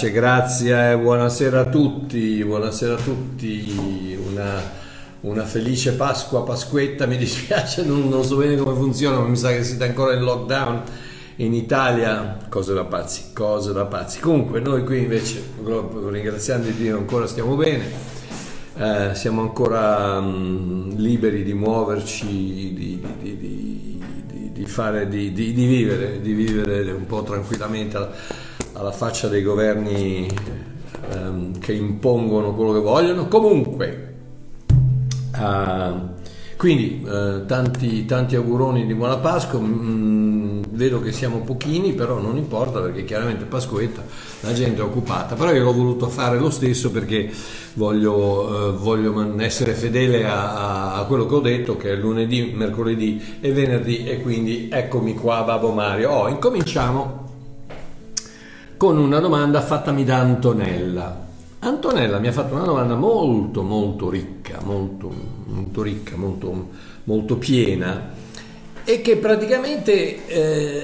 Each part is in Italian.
Pace, grazie, buonasera a tutti, buonasera a tutti, una, una felice Pasqua, Pasquetta, mi dispiace, non, non, so bene come funziona, ma mi sa che siete ancora in lockdown in Italia, cose da pazzi, cose da pazzi. Comunque noi qui invece, ringraziando Dio, ancora stiamo bene, eh, siamo ancora mh, liberi di muoverci, di, di, di, di fare, di, vivere, di vivere un po' tranquillamente alla faccia dei governi ehm, che impongono quello che vogliono. Comunque, eh, quindi eh, tanti, tanti, auguroni di buona Pasqua. Mm, vedo che siamo pochini, però non importa perché chiaramente Pasquetta la gente è occupata. Però io ho voluto fare lo stesso perché voglio, eh, voglio essere fedele a, a, quello che ho detto, che è lunedì, mercoledì e venerdì. E quindi eccomi qua, Babbo Mario. Oh, incominciamo con una domanda fattami da Antonella. Antonella mi ha fatto una domanda molto molto ricca, molto, molto ricca, molto, molto piena e che praticamente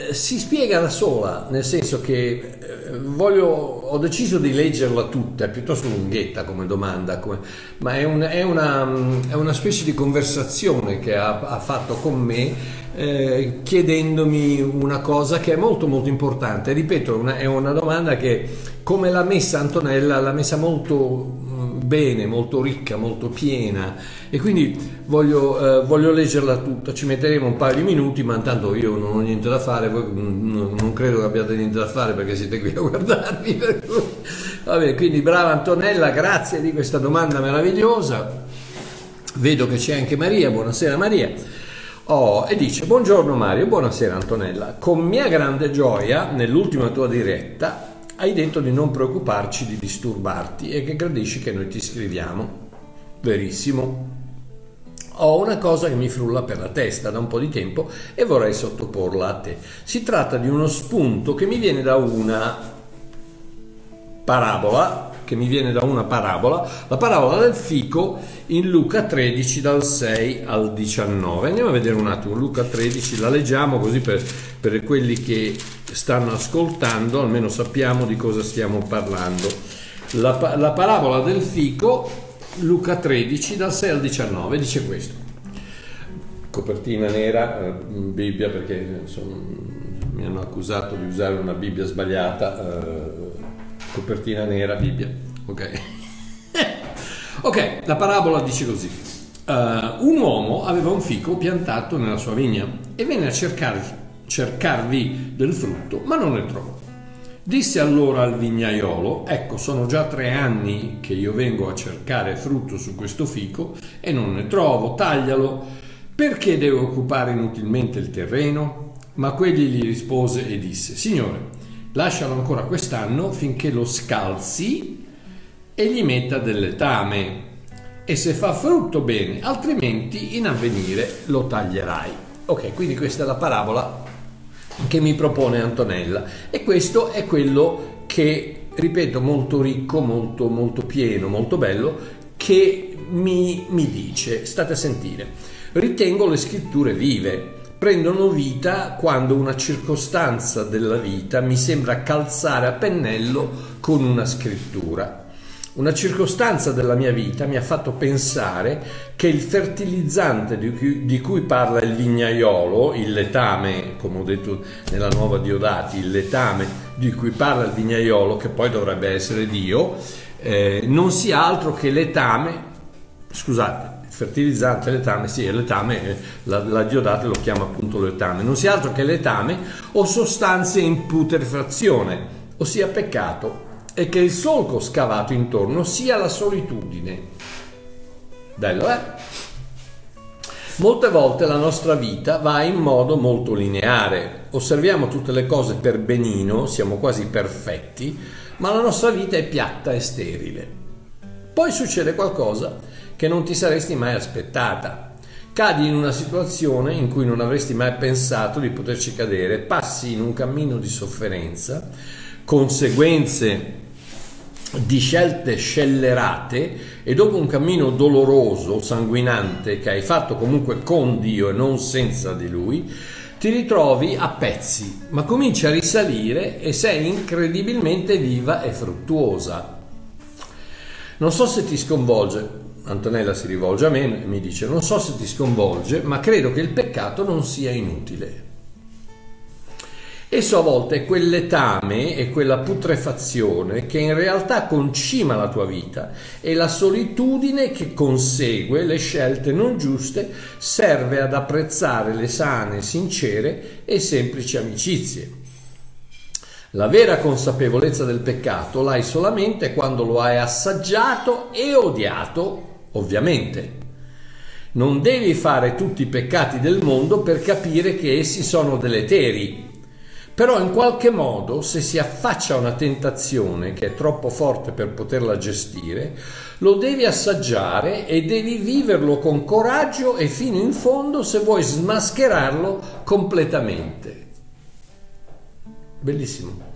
eh, si spiega da sola, nel senso che eh, voglio, ho deciso di leggerla tutta, è piuttosto lunghetta come domanda, come, ma è, un, è, una, è, una, specie di conversazione che ha, ha fatto con me eh, chiedendomi una cosa che è molto molto importante. Ripeto, una, è una domanda che come l'ha messa Antonella, l'ha messa molto mm, bene, molto ricca, molto piena e quindi voglio, eh, voglio, leggerla tutta, ci metteremo un paio di minuti ma intanto io non ho niente da fare, voi mm, non credo che abbiate niente da fare perché siete qui a guardarmi. Vabbè, quindi brava Antonella, grazie di questa domanda meravigliosa. Vedo che c'è anche Maria, buonasera Maria. Oh, e dice: Buongiorno Mario, buonasera Antonella. Con mia grande gioia, nell'ultima tua diretta, hai detto di non preoccuparci di disturbarti e che gradisci che noi ti scriviamo. Verissimo. Ho una cosa che mi frulla per la testa da un po' di tempo e vorrei sottoporla a te. Si tratta di uno spunto che mi viene da una parabola che mi viene da una parabola, la parabola del fico in Luca 13 dal 6 al 19. Andiamo a vedere un attimo, Luca 13 la leggiamo così per, per quelli che stanno ascoltando almeno sappiamo di cosa stiamo parlando. La, la parabola del fico, Luca 13 dal 6 al 19, dice questo. Copertina nera, eh, Bibbia perché insomma, mi hanno accusato di usare una Bibbia sbagliata. Eh, copertina nera, Bibbia. Ok. ok, la parabola dice così. Uh, un uomo aveva un fico piantato nella sua vigna e venne a cercar, cercarvi del frutto, ma non ne trovò. Disse allora al vignaiolo, ecco sono già tre anni che io vengo a cercare frutto su questo fico e non ne trovo, taglialo, perché devo occupare inutilmente il terreno? Ma quegli gli rispose e disse, Signore, lascialo ancora quest'anno finché lo scalzi e gli metta del letame e se fa frutto bene, altrimenti in avvenire lo taglierai. Ok, quindi questa è la parabola che mi propone Antonella e questo è quello che, ripeto, molto ricco, molto, molto pieno, molto bello, che mi, mi dice, state a sentire, ritengo le scritture vive, prendono vita quando una circostanza della vita mi sembra calzare a pennello con una scrittura. Una circostanza della mia vita mi ha fatto pensare che il fertilizzante di cui, di cui, parla il vignaiolo, il letame, come ho detto nella nuova Diodati, il letame di cui parla il vignaiolo, che poi dovrebbe essere Dio, eh, non sia altro che letame, scusate, fertilizzante letame, sì, letame, eh, la, la diodata lo chiama appunto letame, non sia altro che letame o sostanze in putrefazione, ossia peccato, e che il solco scavato intorno sia la solitudine. Bello, eh? Molte volte la nostra vita va in modo molto lineare, osserviamo tutte le cose per benino, siamo quasi perfetti, ma la nostra vita è piatta e sterile. Poi succede qualcosa che non ti saresti mai aspettata. Cadi in una situazione in cui non avresti mai pensato di poterci cadere, passi in un cammino di sofferenza, conseguenze di scelte scellerate e dopo un cammino doloroso, sanguinante che hai fatto comunque con Dio e non senza di Lui, ti ritrovi a pezzi, ma cominci a risalire e sei incredibilmente viva e fruttuosa. Non so se ti sconvolge, Antonella si rivolge a me e mi dice, non so se ti sconvolge, ma credo che il peccato non sia inutile. Esso a volte è quel letame e quella putrefazione che in realtà concima la tua vita e la solitudine che consegue le scelte non giuste serve ad apprezzare le sane, sincere e semplici amicizie. La vera consapevolezza del peccato l'hai solamente quando lo hai assaggiato e odiato, ovviamente. Non devi fare tutti i peccati del mondo per capire che essi sono deleteri però in qualche modo, se si affaccia una tentazione che è troppo forte per poterla gestire, lo devi assaggiare e devi viverlo con coraggio e fino in fondo se vuoi smascherarlo completamente. Bellissimo.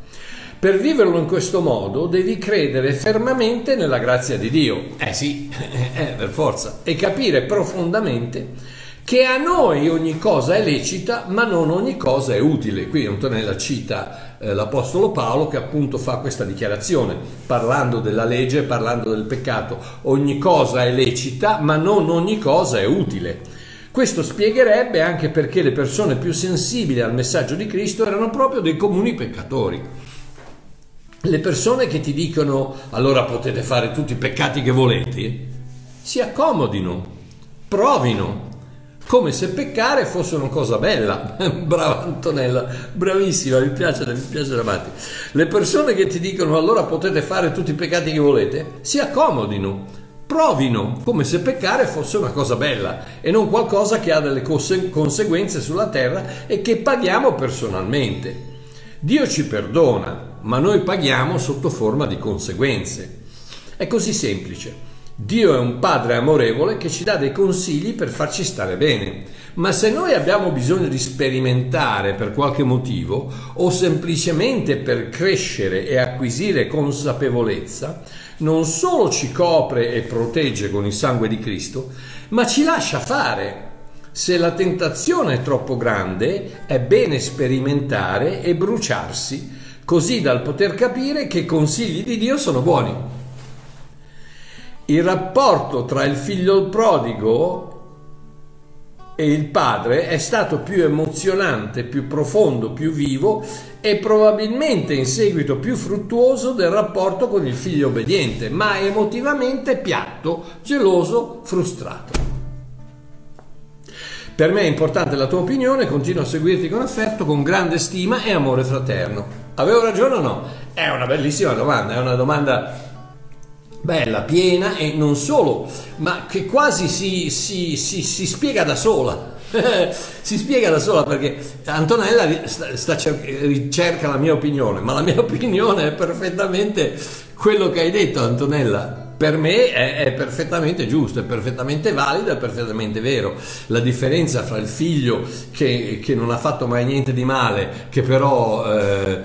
Per viverlo in questo modo devi credere fermamente nella grazia di Dio. Eh sì, eh, per forza. E capire profondamente che a noi ogni cosa è lecita, ma non ogni cosa è utile. Qui Antonella cita eh, l'Apostolo Paolo che appunto fa questa dichiarazione, parlando della legge, parlando del peccato. Ogni cosa è lecita, ma non ogni cosa è utile. Questo spiegherebbe anche perché le persone più sensibili al messaggio di Cristo erano proprio dei comuni peccatori. Le persone che ti dicono allora potete fare tutti i peccati che volete, si accomodino, provino, come se peccare fosse una cosa bella. Brava Antonella, bravissima, mi piace, mi piace da matti. Le persone che ti dicono allora potete fare tutti i peccati che volete, si accomodino, provino come se peccare fosse una cosa bella e non qualcosa che ha delle conseguenze sulla terra e che paghiamo personalmente. Dio ci perdona, ma noi paghiamo sotto forma di conseguenze. È così semplice. Dio è un padre amorevole che ci dà dei consigli per farci stare bene, ma se noi abbiamo bisogno di sperimentare per qualche motivo o semplicemente per crescere e acquisire consapevolezza, non solo ci copre e protegge con il sangue di Cristo, ma ci lascia fare. Se la tentazione è troppo grande, è bene sperimentare e bruciarsi, così dal poter capire che i consigli di Dio sono buoni il rapporto tra il figlio prodigo e il padre è stato più emozionante, più profondo, più vivo e probabilmente in seguito più fruttuoso del rapporto con il figlio obbediente, ma emotivamente piatto, geloso, frustrato. Per me è importante la tua opinione, continuo a seguirti con affetto, con grande stima e amore fraterno. Avevo ragione o no? È una bellissima domanda, è una domanda bella, piena e non solo, ma che quasi si, si, si, si spiega da sola. si spiega da sola perché Antonella sta, sta cerca la mia opinione, ma la mia opinione è perfettamente quello che hai detto Antonella per me è, è, perfettamente giusto, è perfettamente valido, è perfettamente vero. La differenza fra il figlio che, che non ha fatto mai niente di male, che però eh,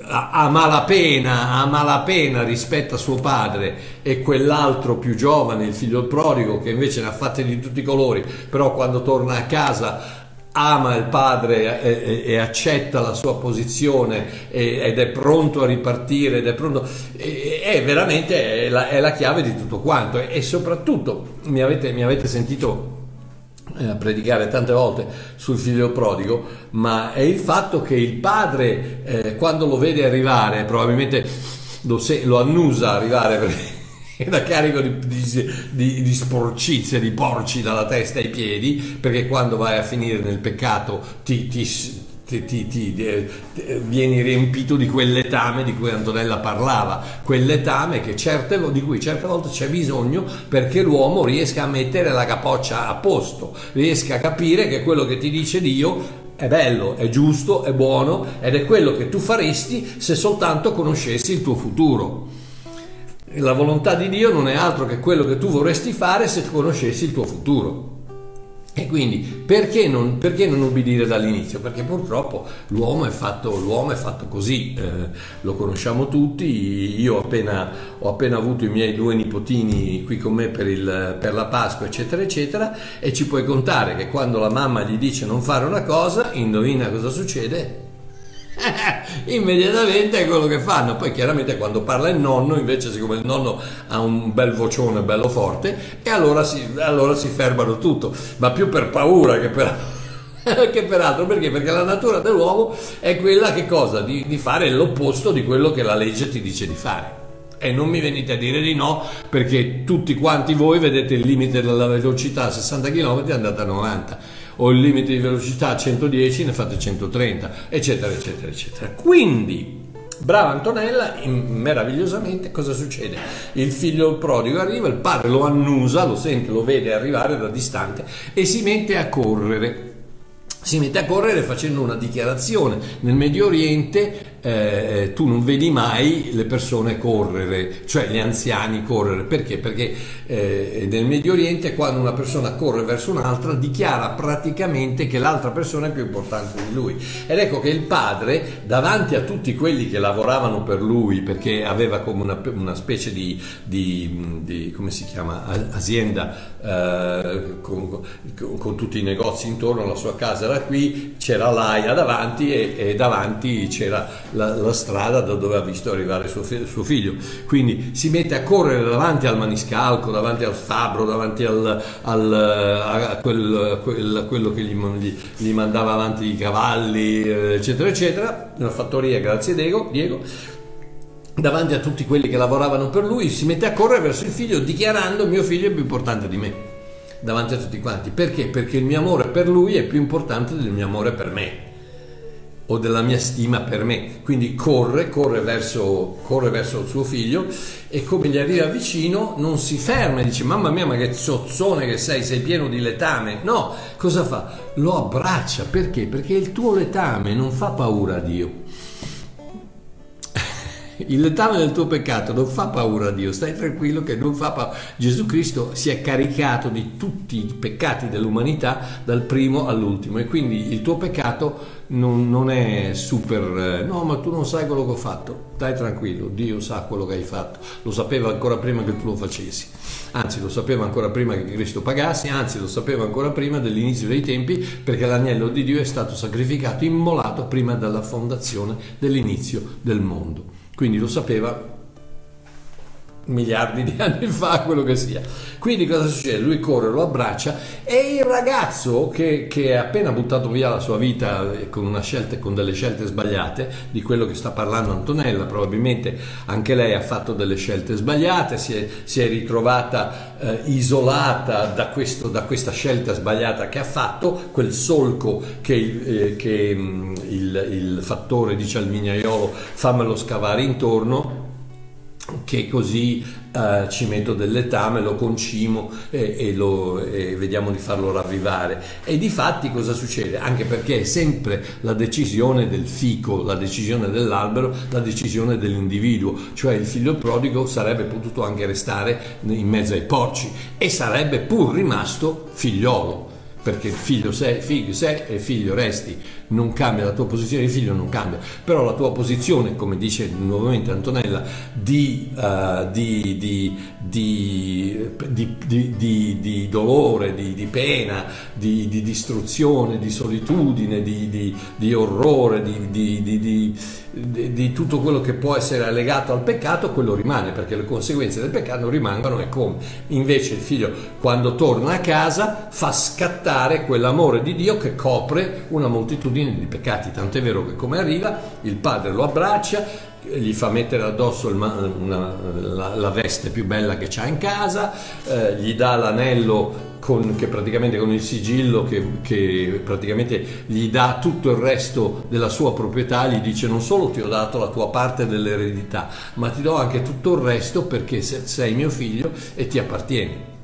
a malapena, a malapena rispetta suo padre, e quell'altro più giovane, il figlio prodigo, che invece ne ha fatte di tutti i colori, però quando torna a casa ama il padre e, e, e, accetta la sua posizione e, ed è pronto a ripartire ed è pronto è veramente è la, è la, chiave di tutto quanto. E, soprattutto mi avete, mi avete sentito eh, predicare tante volte sul figlio prodigo ma è il fatto che il padre eh, quando lo vede arrivare probabilmente lo, se, lo annusa arrivare perché era carico di, di, di, di, sporcizie, di porci dalla testa ai piedi, perché quando vai a finire nel peccato ti, ti, ti, ti eh, vieni riempito di quel letame di cui Antonella parlava, quel letame certe, di cui certe volte c'è bisogno perché l'uomo riesca a mettere la capoccia a posto, riesca a capire che quello che ti dice Dio è bello, è giusto, è buono ed è quello che tu faresti se soltanto conoscessi il tuo futuro. La volontà di Dio non è altro che quello che tu vorresti fare se conoscessi il tuo futuro. E quindi perché non, perché non, ubbidire dall'inizio? Perché purtroppo l'uomo è fatto, l'uomo è fatto così, eh, lo conosciamo tutti, io appena, ho appena, avuto i miei due nipotini qui con me per, il, per la Pasqua, eccetera, eccetera, e ci puoi contare che quando la mamma gli dice non fare una cosa, indovina cosa succede? Immediatamente è quello che fanno. Poi chiaramente quando parla il nonno, invece siccome il nonno ha un bel vocione bello forte, e allora si, allora si fermano tutto, ma più per paura che per che peraltro perché? Perché la natura dell'uomo è quella che cosa? Di, di, fare l'opposto di quello che la legge ti dice di fare. E non mi venite a dire di no perché tutti quanti voi vedete il limite della velocità a 60 km e andate a 90 o il limite di velocità a 110 ne fate 130 eccetera eccetera eccetera quindi Brava Antonella, meravigliosamente cosa succede? Il figlio prodigo arriva, il padre lo annusa, lo sente, lo vede arrivare da distante e si mette a correre si mette a correre facendo una dichiarazione. Nel Medio Oriente eh, tu non vedi mai le persone correre, cioè gli anziani correre. Perché? Perché eh, nel Medio Oriente quando una persona corre verso un'altra dichiara praticamente che l'altra persona è più importante di lui. Ed ecco che il padre, davanti a tutti quelli che lavoravano per lui, perché aveva come una, una specie di, di, di, come si chiama, azienda eh, con, con, tutti i negozi intorno, la sua casa era qui, c'era l'AIA davanti e, e davanti c'era la, la, strada da dove ha visto arrivare suo, suo, figlio. Quindi si mette a correre davanti al maniscalco, davanti al fabbro, davanti al, al, a quel, quel, quello che gli, gli, gli, mandava avanti i cavalli, eh, eccetera, eccetera, una fattoria, grazie Diego, Diego davanti a tutti quelli che lavoravano per lui, si mette a correre verso il figlio dichiarando mio figlio è più importante di me, davanti a tutti quanti. Perché? Perché il mio amore per lui è più importante del mio amore per me o della mia stima per me. Quindi corre, corre verso, corre verso il suo figlio e come gli arriva vicino non si ferma e dice mamma mia ma che zozzone che sei, sei pieno di letame. No, cosa fa? Lo abbraccia perché? Perché il tuo letame non fa paura a Dio il letame del tuo peccato non fa paura a Dio, stai tranquillo che non fa paura. Gesù Cristo si è caricato di tutti i peccati dell'umanità dal primo all'ultimo e quindi il tuo peccato non, non è super, eh, no ma tu non sai quello che ho fatto, stai tranquillo, Dio sa quello che hai fatto, lo sapeva ancora prima che tu lo facessi, anzi lo sapeva ancora prima che Cristo pagasse, anzi lo sapeva ancora prima dell'inizio dei tempi perché l'agnello di Dio è stato sacrificato, immolato prima della fondazione dell'inizio del mondo quindi lo sapeva miliardi di anni fa, quello che sia. Quindi cosa succede? Lui corre, lo abbraccia e il ragazzo che, che ha appena buttato via la sua vita con, scelta, con, delle scelte sbagliate, di quello che sta parlando Antonella, probabilmente anche lei ha fatto delle scelte sbagliate, si è, si è ritrovata eh, isolata da, questo, da, questa scelta sbagliata che ha fatto, quel solco che, eh, che mm, il, il fattore dice al mignaiolo fammelo scavare intorno che così eh, ci metto del letame, lo concimo e, e, lo, e, vediamo di farlo ravvivare. E di fatti cosa succede? Anche perché è sempre la decisione del fico, la decisione dell'albero, la decisione dell'individuo, cioè il figlio prodigo sarebbe potuto anche restare in mezzo ai porci e sarebbe pur rimasto figliolo perché figlio sei, figlio sei e figlio resti, non cambia, la tua posizione di figlio non cambia, però la tua posizione, come dice nuovamente Antonella, di, uh, di, di, di dolore, di, pena, di, distruzione, di solitudine, di, orrore, di, tutto quello che può essere legato al peccato, quello rimane, perché le conseguenze del peccato rimangono e come? Invece il figlio quando torna a casa fa scattare quell'amore di Dio che copre una moltitudine di peccati, tant'è vero che come arriva il padre lo abbraccia, gli fa mettere addosso una, la, la, veste più bella che c'ha in casa, eh, gli dà l'anello con, che praticamente con il sigillo che, che, praticamente gli dà tutto il resto della sua proprietà, gli dice non solo ti ho dato la tua parte dell'eredità, ma ti do anche tutto il resto perché sei mio figlio e ti appartieni.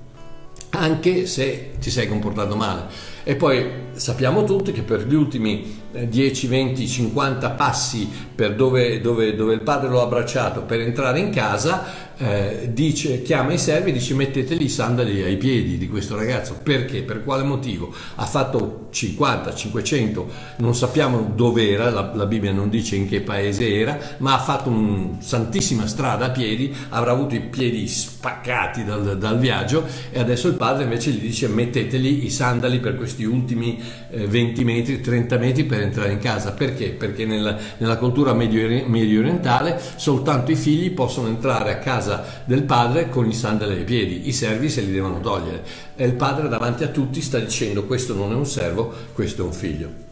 anche se ti sei comportato male. E poi sappiamo tutti che per gli ultimi 10, 20, 50 passi per dove, dove, dove il padre lo ha abbracciato per entrare in casa, eh, dice, chiama i servi e dice metteteli i sandali ai piedi di questo ragazzo. Perché? Per quale motivo? Ha fatto 50, 500, non sappiamo dove era, la, la Bibbia non dice in che paese era, ma ha fatto una santissima strada a piedi, avrà avuto i piedi spaccati dal, dal viaggio e adesso il padre invece gli dice metteteli i sandali per questi ultimi eh, 20 metri, 30 metri per entrare in casa. Perché? Perché nella, nella cultura medio, medio orientale soltanto i figli possono entrare a casa casa del padre con i sandali ai piedi, i servi se li devono togliere. E il padre davanti a tutti sta dicendo questo non è un servo, questo è un figlio.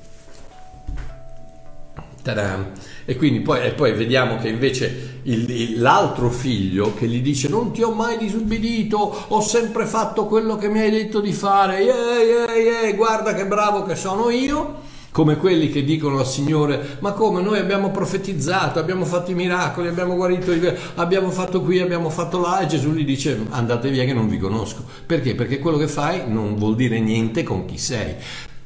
Ta-da. E quindi poi, e poi, vediamo che invece il, il, l'altro figlio che gli dice non ti ho mai disubbidito, ho sempre fatto quello che mi hai detto di fare, yeah, yeah, yeah, guarda che bravo che sono io come quelli che dicono al Signore, ma come noi abbiamo profetizzato, abbiamo fatto i miracoli, abbiamo guarito, abbiamo fatto qui, abbiamo fatto là, e Gesù gli dice andate via che non vi conosco. Perché? Perché quello che fai non vuol dire niente con chi sei.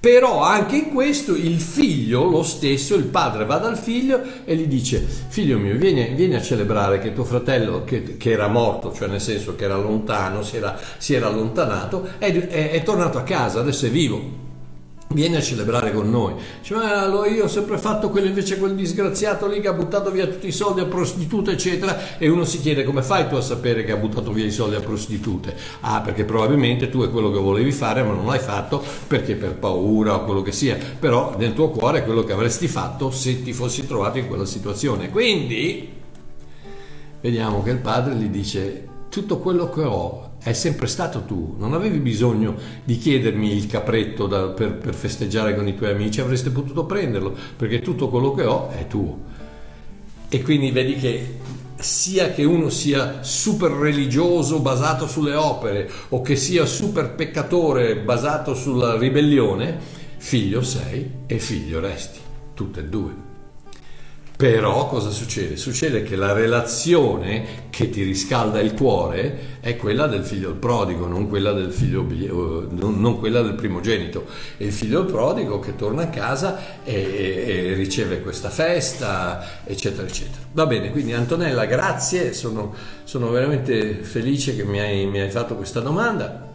Però anche in questo il figlio, lo stesso, il padre va dal figlio e gli dice, figlio mio, vieni, vieni a celebrare che tuo fratello, che, che, era morto, cioè nel senso che era lontano, si era, si era allontanato, è, è, è tornato a casa, adesso è vivo vieni a celebrare con noi. Dice, ma allora io ho sempre fatto quello invece quel disgraziato lì che ha buttato via tutti i soldi a prostitute, eccetera, e uno si chiede come fai tu a sapere che ha buttato via i soldi a prostitute? Ah, perché probabilmente tu è quello che volevi fare, ma non l'hai fatto perché per paura o quello che sia, però nel tuo cuore è quello che avresti fatto se ti fossi trovato in quella situazione. Quindi vediamo che il padre gli dice tutto quello che ho è sempre stato tu, non avevi bisogno di chiedermi il capretto da, per, per festeggiare con i tuoi amici, avreste potuto prenderlo, perché tutto quello che ho è tuo. E quindi vedi che sia che uno sia super religioso basato sulle opere o che sia super peccatore basato sulla ribellione, figlio sei e figlio resti, tutte e due. Però cosa succede? Succede che la relazione che ti riscalda il cuore è quella del figlio prodigo, non quella del, figlio, non quella del primogenito. E il figlio prodigo che torna a casa e, e riceve questa festa, eccetera, eccetera. Va bene, quindi Antonella, grazie, sono, sono veramente felice che mi hai, mi hai fatto questa domanda.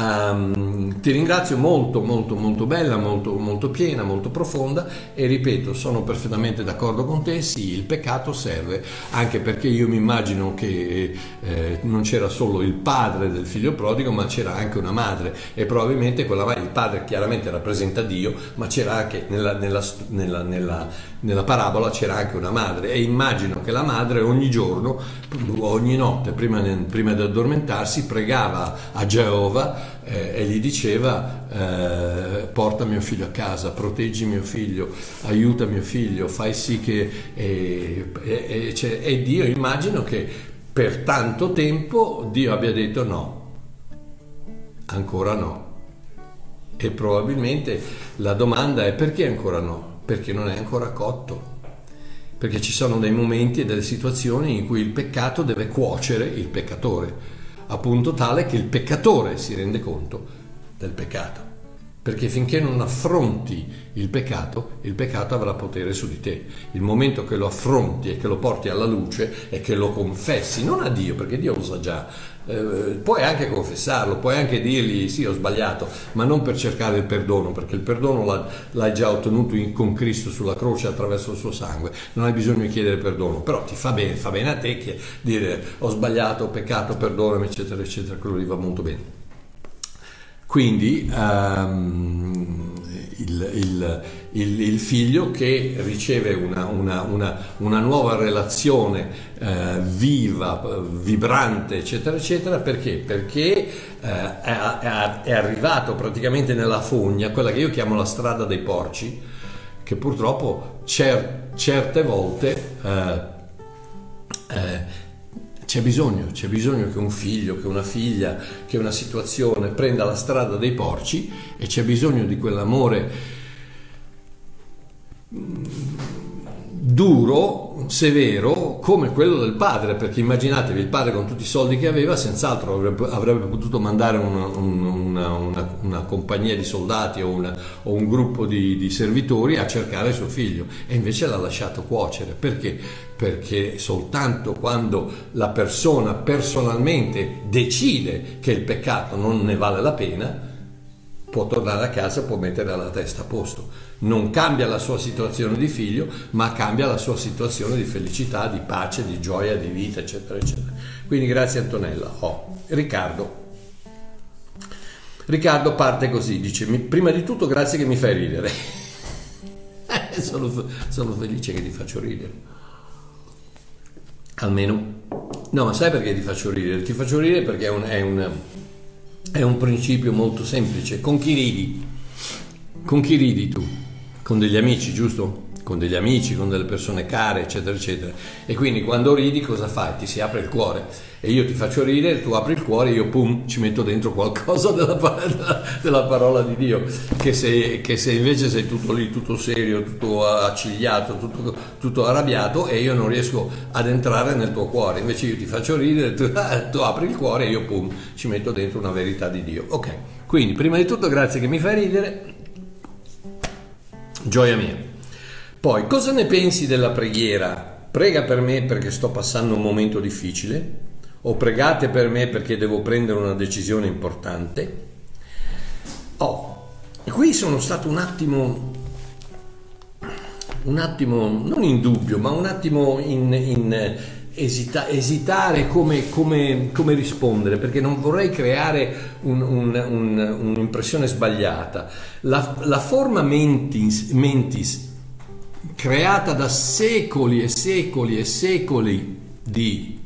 Um, ti ringrazio molto molto molto bella, molto, molto piena, molto profonda e ripeto sono perfettamente d'accordo con te, sì il peccato serve anche perché io mi immagino che eh, non c'era solo il padre del figlio prodigo ma c'era anche una madre e probabilmente quella, il padre chiaramente rappresenta Dio ma c'era anche nella, nella, nella, nella parabola c'era anche una madre e immagino che la madre ogni giorno, ogni notte prima, prima di addormentarsi pregava a Geova eh, e gli diceva eh, porta mio figlio a casa, proteggi mio figlio, aiuta mio figlio, fai sì che... E, e, e, e Dio immagino che per tanto tempo Dio abbia detto no, ancora no. E probabilmente la domanda è perché ancora no? Perché non è ancora cotto perché ci sono dei momenti e delle situazioni in cui il peccato deve cuocere il peccatore a punto tale che il peccatore si rende conto del peccato. Perché finché non affronti il peccato, il peccato avrà potere su di te. Il momento che lo affronti e che lo porti alla luce e che lo confessi, non a Dio, perché Dio lo sa già, eh, puoi anche confessarlo, puoi anche dirgli sì ho sbagliato, ma non per cercare il perdono, perché il perdono l'ha, l'hai già ottenuto in, con Cristo sulla croce attraverso il suo sangue, non hai bisogno di chiedere perdono, però ti fa bene, fa bene a te che dire ho sbagliato, ho peccato, perdonami, eccetera, eccetera, quello gli va molto bene. Quindi um, il, il, il, il, figlio che riceve una, una, una, una nuova relazione eh, viva, vibrante, eccetera, eccetera, perché? Perché eh, è, è, arrivato praticamente nella fogna, quella che io chiamo la strada dei porci, che purtroppo cer- certe volte eh, eh c'è bisogno, c'è bisogno che un figlio, che una figlia, che una situazione prenda la strada dei porci e c'è bisogno di quell'amore duro, severo, come quello del padre, perché immaginatevi il padre con tutti i soldi che aveva, senz'altro avrebbe, avrebbe potuto mandare una, una, una, una, compagnia di soldati o, o un gruppo di, di, servitori a cercare suo figlio e invece l'ha lasciato cuocere. Perché? Perché soltanto quando la persona personalmente decide che il peccato non ne vale la pena, può tornare a casa, può mettere la testa a posto. Non cambia la sua situazione di figlio, ma cambia la sua situazione di felicità, di pace, di gioia, di vita, eccetera, eccetera. Quindi grazie Antonella. Oh, Riccardo. Riccardo parte così, dice, prima di tutto grazie che mi fai ridere. sono, sono felice che ti faccio ridere. Almeno. No, ma sai perché ti faccio ridere? Ti faccio ridere perché è un, è un è un principio molto semplice. Con chi ridi? Con chi ridi tu? Con degli amici, giusto? Con degli amici, con delle persone care, eccetera, eccetera. E quindi quando ridi cosa fai? Ti si apre il cuore e io ti faccio ridere, tu apri il cuore e io pum ci metto dentro qualcosa della, della, della parola di Dio, che se, che se, invece sei tutto lì, tutto serio, tutto accigliato, tutto, tutto, arrabbiato e io non riesco ad entrare nel tuo cuore, invece io ti faccio ridere, tu, tu apri il cuore e io pum ci metto dentro una verità di Dio. Ok, quindi prima di tutto grazie che mi fai ridere, gioia mia. Poi, cosa ne pensi della preghiera? Prega per me perché sto passando un momento difficile o pregate per me perché devo prendere una decisione importante. Oh, qui sono stato un attimo, un attimo, non in dubbio, ma un attimo in, in esita, esitare come, come, come, rispondere, perché non vorrei creare un, un, un, un'impressione sbagliata. La, la forma mentis, mentis creata da secoli e secoli e secoli di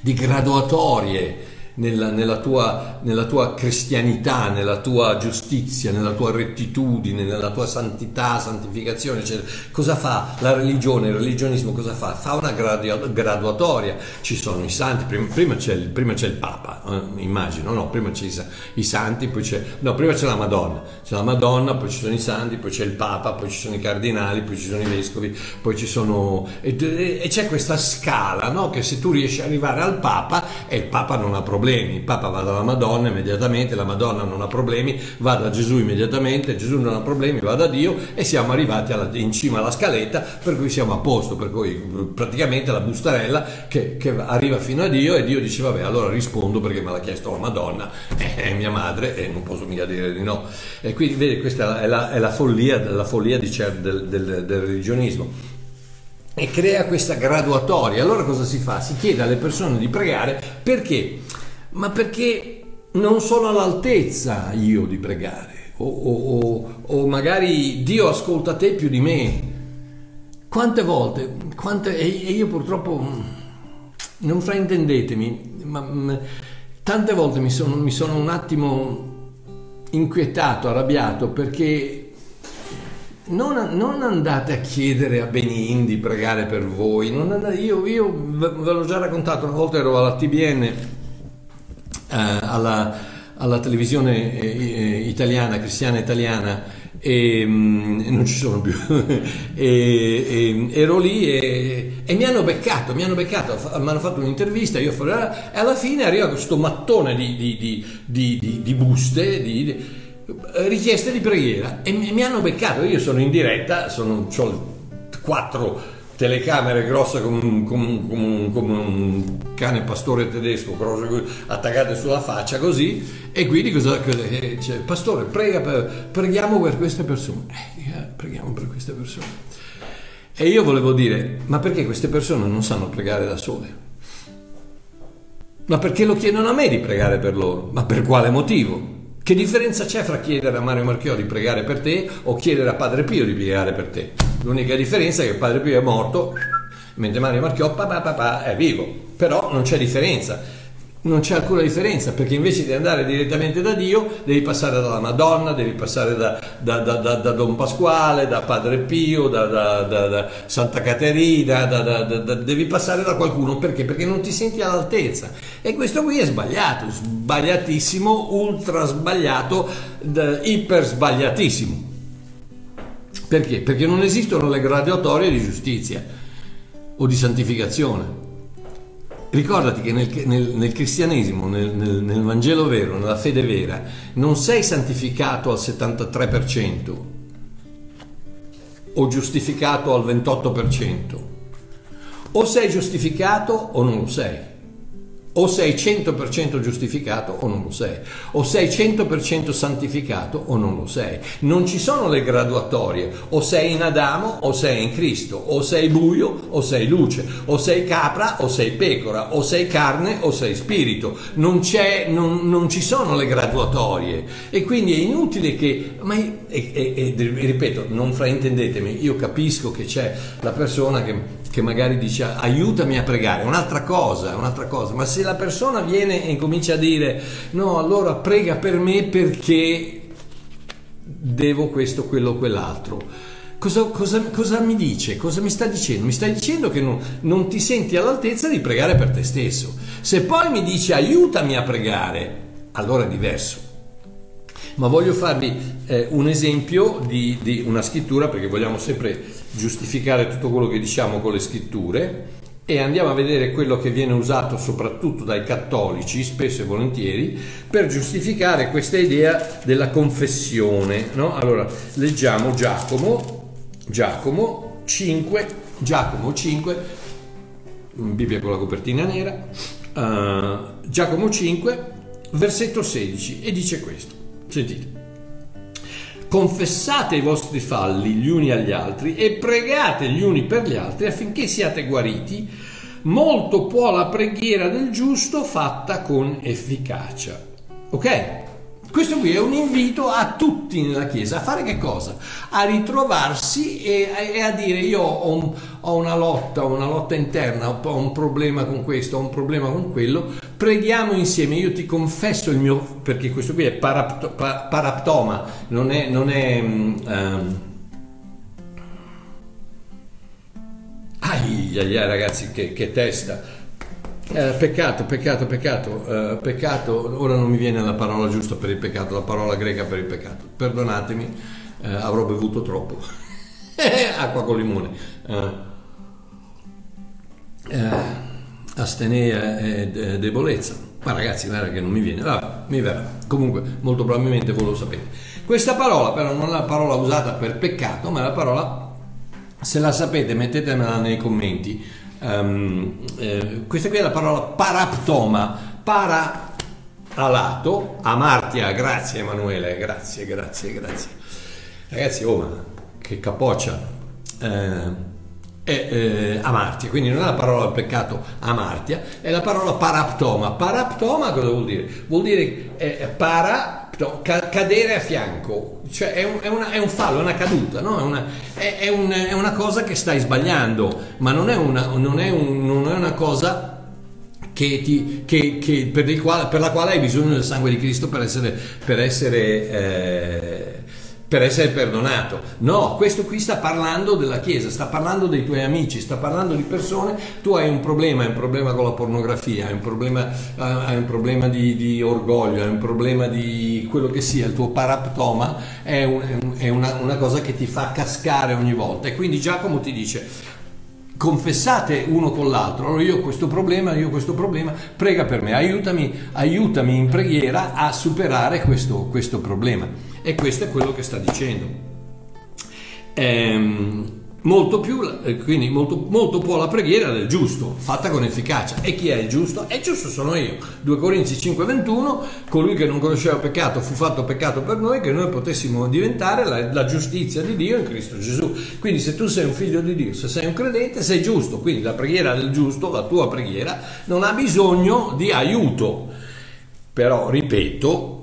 di graduatorie nella, nella, tua, nella, tua, cristianità, nella tua giustizia, nella tua rettitudine, nella tua santità, santificazione, eccetera. Cosa fa la religione, il religionismo cosa fa? Fa una graduatoria, ci sono i santi, prima, prima, c'è, il, prima c'è, il Papa, eh, immagino, no, prima c'è i, i, santi, poi c'è, no, prima c'è la Madonna, c'è la Madonna, poi ci sono i santi, poi c'è il Papa, poi ci sono i cardinali, poi ci sono i vescovi, poi ci sono... e, e c'è questa scala, no, che se tu riesci ad arrivare al Papa, e il Papa non ha problemi problemi, Papa va dalla Madonna immediatamente, la Madonna non ha problemi, va da Gesù immediatamente, Gesù non ha problemi, va da Dio e siamo arrivati alla, in cima alla scaletta per cui siamo a posto, per cui praticamente la bustarella che, che arriva fino a Dio e Dio dice vabbè allora rispondo perché me l'ha chiesto la Madonna, è mia madre e non posso mica dire di no. E quindi vedi questa è la, è la follia, la follia di, del, del, del religionismo e crea questa graduatoria. Allora cosa si fa? Si chiede alle persone di pregare perché ma perché non sono all'altezza io di pregare, o, o, o, magari Dio ascolta te più di me. Quante volte, quante, e io purtroppo, non fraintendetemi, ma tante volte mi sono, mi sono un attimo inquietato, arrabbiato perché non, non, andate a chiedere a Benin di pregare per voi. Andate, io, io, ve l'ho già raccontato, una volta ero alla TBN alla, alla, televisione eh, eh, italiana, cristiana italiana, e mh, mm, non ci sono più. e, e, ero lì e, e, mi hanno beccato, mi hanno beccato, mi hanno fatto un'intervista, io fuori, e alla fine arriva questo mattone di, di, di, di buste, di, richieste di preghiera e mi, mi hanno beccato, io sono in diretta, sono, ho quattro telecamere grosse come un, come, come, come un, cane pastore tedesco attaccate sulla faccia così e quindi cosa, cosa eh, cioè, pastore prega preghiamo per queste persone. Eh, preghiamo per queste persone. E io volevo dire ma perché queste persone non sanno pregare da sole? Ma perché lo chiedono a me di pregare per loro. Ma per quale motivo che differenza c'è fra chiedere a Mario Marchiò di pregare per te o chiedere a Padre Pio di pregare per te? L'unica differenza è che Padre Pio è morto, mentre Mario Marchiò papà, papà, è vivo. Però non c'è differenza non c'è alcuna differenza perché invece di andare direttamente da Dio devi passare dalla Madonna, devi passare da, da, da, da Don Pasquale, da Padre Pio, da, Santa Caterina, devi passare da qualcuno perché? Perché non ti senti all'altezza e questo qui è sbagliato, sbagliatissimo, ultra sbagliato, iper sbagliatissimo. Perché? Perché non esistono le graduatorie di giustizia o di santificazione. Ricordati che nel, nel, nel cristianesimo, nel, nel, Vangelo vero, nella fede vera, non sei santificato al 73% o giustificato al 28%. O sei giustificato o non lo sei o sei 100% giustificato o non lo sei, o sei 100% santificato o non lo sei. Non ci sono le graduatorie, o sei in Adamo o sei in Cristo, o sei buio o sei luce, o sei capra o sei pecora, o sei carne o sei spirito. Non, non, non ci sono le graduatorie e quindi è inutile che, ma e, e, e, ripeto, non fraintendetemi, io capisco che c'è la persona che che magari dice aiutami a pregare, è un'altra cosa, un'altra cosa, ma se la persona viene e comincia a dire no, allora prega per me perché devo questo, quello, quell'altro. Cosa, cosa, cosa, mi dice? Cosa mi sta dicendo? Mi sta dicendo che non, non, ti senti all'altezza di pregare per te stesso. Se poi mi dice aiutami a pregare, allora è diverso. Ma voglio farvi eh, un esempio di, di una scrittura perché vogliamo sempre giustificare tutto quello che diciamo con le scritture e andiamo a vedere quello che viene usato soprattutto dai cattolici, spesso e volentieri, per giustificare questa idea della confessione. No? Allora, leggiamo Giacomo, Giacomo 5, Giacomo 5, Bibbia con la copertina nera, uh, Giacomo 5, versetto 16, e dice questo. Sentite confessate i vostri falli gli uni agli altri e pregate gli uni per gli altri affinché siate guariti. Molto può la preghiera del giusto fatta con efficacia. Ok? Questo qui è un invito a tutti nella Chiesa a fare che cosa? A ritrovarsi e, e a dire io ho, un, ho, una lotta, una lotta interna, ho un problema con questo, ho un problema con quello, preghiamo insieme, io ti confesso il mio, perché questo qui è parapto, pa, paraptoma, non è... Non è um, ai, ai, ai ragazzi che, che testa eh, peccato, peccato, peccato, eh, peccato, ora non mi viene la parola giusta per il peccato, la parola greca per il peccato. Perdonatemi, eh, avrò bevuto troppo. Acqua con limone. Eh, eh, astenea e debolezza. Ma ragazzi, guarda che non mi viene, Vabbè, mi verrà. Comunque, molto probabilmente voi lo sapete. Questa parola però non è la parola usata per peccato, ma è la parola, se la sapete mettetemela nei commenti Um, eh, questa qui è la parola paraptoma, para a lato, amartia, grazie Emanuele, grazie, grazie, grazie. Ragazzi, oh ma che capoccia, eh, è eh, amartia, quindi non è la parola peccato amartia, è la parola paraptoma. Paraptoma cosa vuol dire? Vuol dire eh, para cadere a fianco, cioè è un, è una, è un fallo, è una caduta, no? è, una, è, un, è, una, cosa che stai sbagliando, ma non è una, non un, non una cosa che ti, che, che per, quale, per, la quale hai bisogno del sangue di Cristo per essere, per essere eh, per essere perdonato. No, questo qui sta parlando della Chiesa, sta parlando dei tuoi amici, sta parlando di persone, tu hai un problema, hai un problema con la pornografia, hai un problema, uh, hai un problema di, di, orgoglio, hai un problema di quello che sia, il tuo paraptoma è, un, è una, una cosa che ti fa cascare ogni volta. E quindi Giacomo ti dice, confessate uno con l'altro. Allora io ho questo problema, io ho questo problema, prega per me, aiutami, aiutami in preghiera a superare questo, questo problema. E questo è quello che sta dicendo. Ehm, molto più, eh, quindi molto, molto può la preghiera del giusto, fatta con efficacia. E chi è il giusto? È giusto sono io. 2 Corinzi 5:21, colui che non conosceva peccato fu fatto peccato per noi, che noi potessimo diventare la, la, giustizia di Dio in Cristo Gesù. Quindi se tu sei un figlio di Dio, se sei un credente, sei giusto. Quindi la preghiera del giusto, la tua preghiera, non ha bisogno di aiuto. Però, ripeto,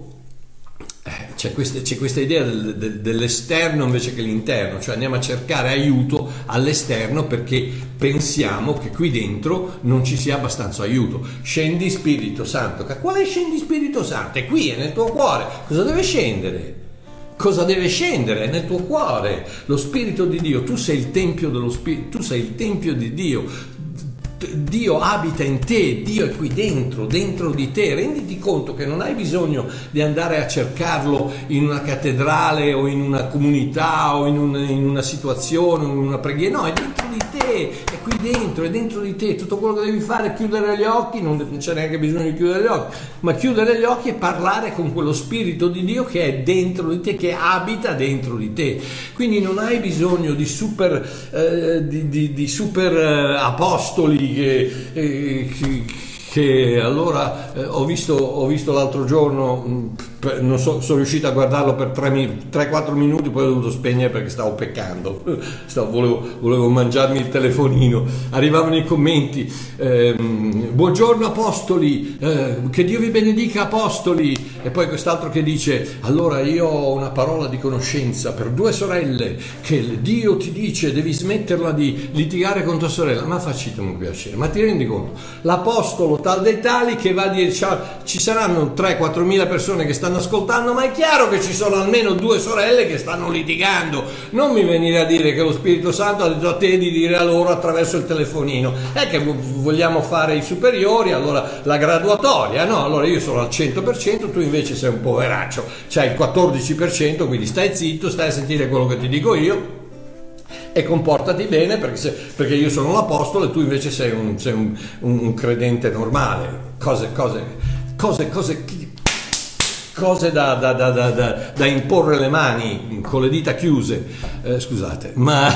c'è questa, c'è questa idea del, del, dell'esterno invece che l'interno, cioè andiamo a cercare aiuto all'esterno perché pensiamo che qui dentro non ci sia abbastanza aiuto. Scendi Spirito Santo, quale scendi Spirito Santo? È qui, è nel tuo cuore, cosa deve scendere? Cosa deve scendere? È nel tuo cuore, lo Spirito di Dio, tu sei il Tempio dello Spirito, tu sei il Tempio di Dio, Dio abita in te, Dio è qui dentro, dentro di te. Renditi conto che non hai bisogno di andare a cercarlo in una cattedrale o in una comunità o in una, in una situazione in una preghiera, no, è dentro di te, è qui dentro, è dentro di te, tutto quello che devi fare è chiudere gli occhi, non c'è neanche bisogno di chiudere gli occhi, ma chiudere gli occhi e parlare con quello spirito di Dio che è dentro di te, che abita dentro di te. Quindi non hai bisogno di super, eh, di, di, di super eh, apostoli che, eh, che, che allora eh, ho, visto, ho visto l'altro giorno mh, non so, sono riuscito a guardarlo per 3-4 minuti, poi ho dovuto spegnere perché stavo peccando, stavo, volevo, volevo, mangiarmi il telefonino. Arrivavano i commenti, ehm, buongiorno apostoli, eh, che Dio vi benedica apostoli, e poi quest'altro che dice, allora io ho una parola di conoscenza per due sorelle, che Dio ti dice devi smetterla di litigare con tua sorella, ma facitemi un piacere, ma ti rendi conto, l'apostolo tal dei tali che va a dire, ci saranno 3-4 mila persone che stanno stanno ascoltando, ma è chiaro che ci sono almeno due sorelle che stanno litigando. Non mi venire a dire che lo Spirito Santo ha detto a te di dire a loro attraverso il telefonino. È che vogliamo fare i superiori, allora la graduatoria, no? Allora io sono al 100%, tu invece sei un poveraccio, c'hai il 14%, quindi stai zitto, stai a sentire quello che ti dico io e comportati bene perché, se, perché, io sono l'apostolo e tu invece sei un, sei un, un, un credente normale. Cose, cose, cose, cose cose da, da, da, da, imporre le mani con le dita chiuse, eh, scusate, ma...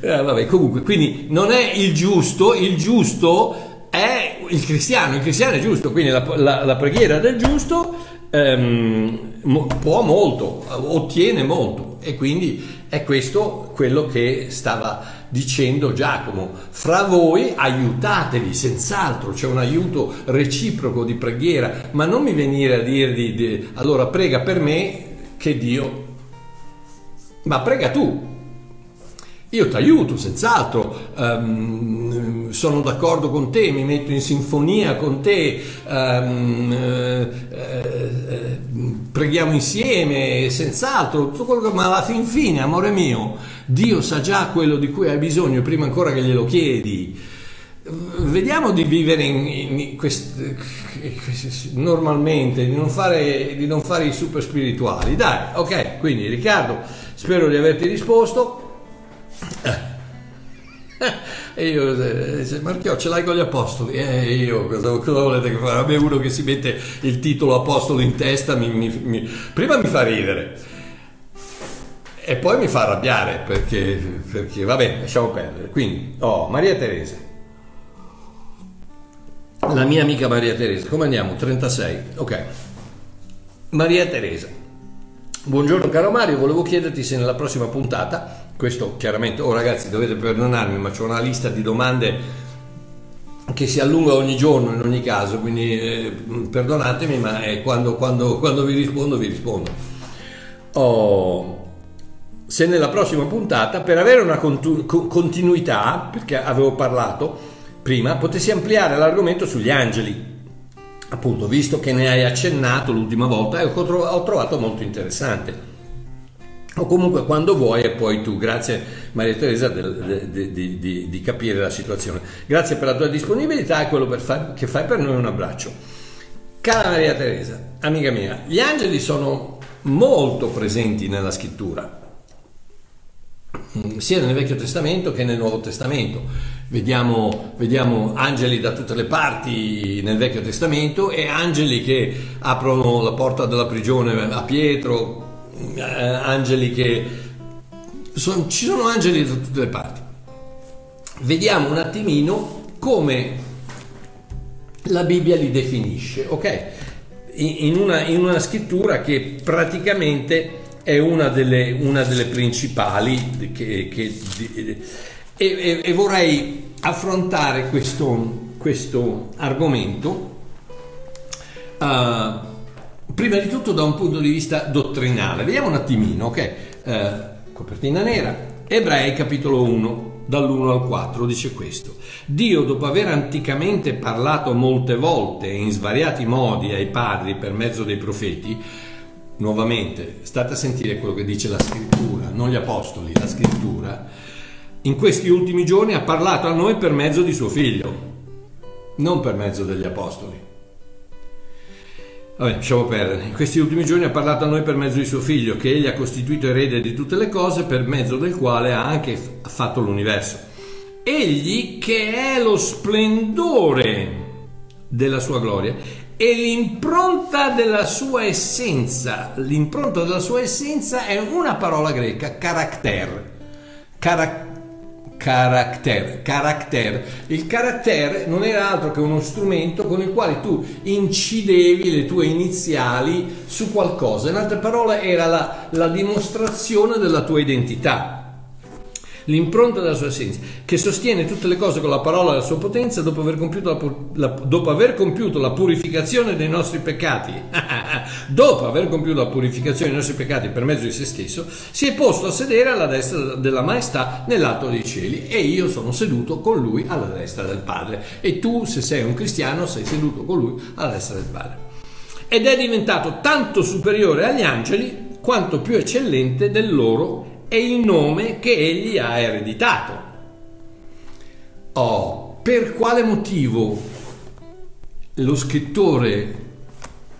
eh, vabbè, comunque, quindi non è il giusto, il giusto è il cristiano, il cristiano è giusto, quindi la, la, la preghiera del giusto ehm, può molto, ottiene molto e quindi è questo quello che stava dicendo Giacomo, fra voi aiutatevi, senz'altro c'è un aiuto reciproco di preghiera, ma non mi venire a dirgli di, allora prega per me che Dio, ma prega tu. Io ti aiuto, senz'altro, um, sono d'accordo con te, mi metto in sinfonia con te, um, eh, eh, preghiamo insieme, senz'altro, tutto quello che, ma alla fin fine, amore mio, Dio sa già quello di cui hai bisogno prima ancora che glielo chiedi. Vediamo di vivere in, in quest, normalmente, di non, fare, di non fare i super spirituali. Dai, ok, quindi Riccardo, spero di averti risposto. E io, dice, Marchio, ce l'hai con gli apostoli? E io, cosa, cosa volete che fare? A me uno che si mette il titolo apostolo in testa, mi, mi, mi, prima mi fa ridere e poi mi fa arrabbiare perché, perché vabbè, lasciamo perdere. Quindi, oh, Maria Teresa. La mia amica Maria Teresa, come andiamo? 36, ok. Maria Teresa. Buongiorno caro Mario, volevo chiederti se nella prossima puntata questo chiaramente, oh ragazzi dovete perdonarmi, ma c'è una lista di domande che si allunga ogni giorno in ogni caso, quindi eh, perdonatemi, ma eh, quando, quando, quando, vi rispondo, vi rispondo. Oh, se nella prossima puntata, per avere una continu- continuità, perché avevo parlato prima, potessi ampliare l'argomento sugli angeli, appunto, visto che ne hai accennato l'ultima volta e ho trovato molto interessante o comunque quando vuoi e poi tu. Grazie Maria Teresa di, di, di, di, capire la situazione. Grazie per la tua disponibilità e quello far, che fai per noi. Un abbraccio. Cara Maria Teresa, amica mia, gli angeli sono molto presenti nella scrittura, sia nel Vecchio Testamento che nel Nuovo Testamento. Vediamo, vediamo, angeli da tutte le parti nel Vecchio Testamento e angeli che aprono la porta della prigione a Pietro, eh, angeli che... Sono, ci sono angeli da tutte le parti. Vediamo un attimino come la Bibbia li definisce, ok? In una, in una scrittura che praticamente è una delle, una delle principali che, che, e, e, e, vorrei affrontare questo, questo argomento uh, prima di tutto da un punto di vista dottrinale. Vediamo un attimino, ok? Eh, copertina nera, Ebrei capitolo 1, dall'1 al 4 dice questo. Dio, dopo aver anticamente parlato molte volte in svariati modi ai padri per mezzo dei profeti, nuovamente state a sentire quello che dice la scrittura, non gli apostoli, la scrittura, in questi ultimi giorni ha parlato a noi per mezzo di suo figlio, non per mezzo degli apostoli Vabbè, lasciamo perdere. In questi ultimi giorni ha parlato a noi per mezzo di suo figlio, che egli ha costituito erede di tutte le cose, per mezzo del quale ha anche fatto l'universo. Egli che è lo splendore della sua gloria e l'impronta della sua essenza. L'impronta della sua essenza è una parola greca, character. Carac- Caracter, caracter. Il caracter non era altro che uno strumento con il quale tu incidevi le tue iniziali su qualcosa. In altre parole, era la, la dimostrazione della tua identità l'impronta della sua essenza, che sostiene tutte le cose con la parola della sua potenza dopo aver compiuto la, la, dopo aver compiuto la purificazione dei nostri peccati, dopo aver compiuto la purificazione dei nostri peccati per mezzo di se stesso, si è posto a sedere alla destra della maestà nell'alto dei cieli e io sono seduto con lui alla destra del Padre. E tu, se sei un cristiano, sei seduto con lui alla destra del Padre. Ed è diventato tanto superiore agli angeli quanto più eccellente del loro è il nome che egli ha ereditato. Oh, per quale motivo lo scrittore,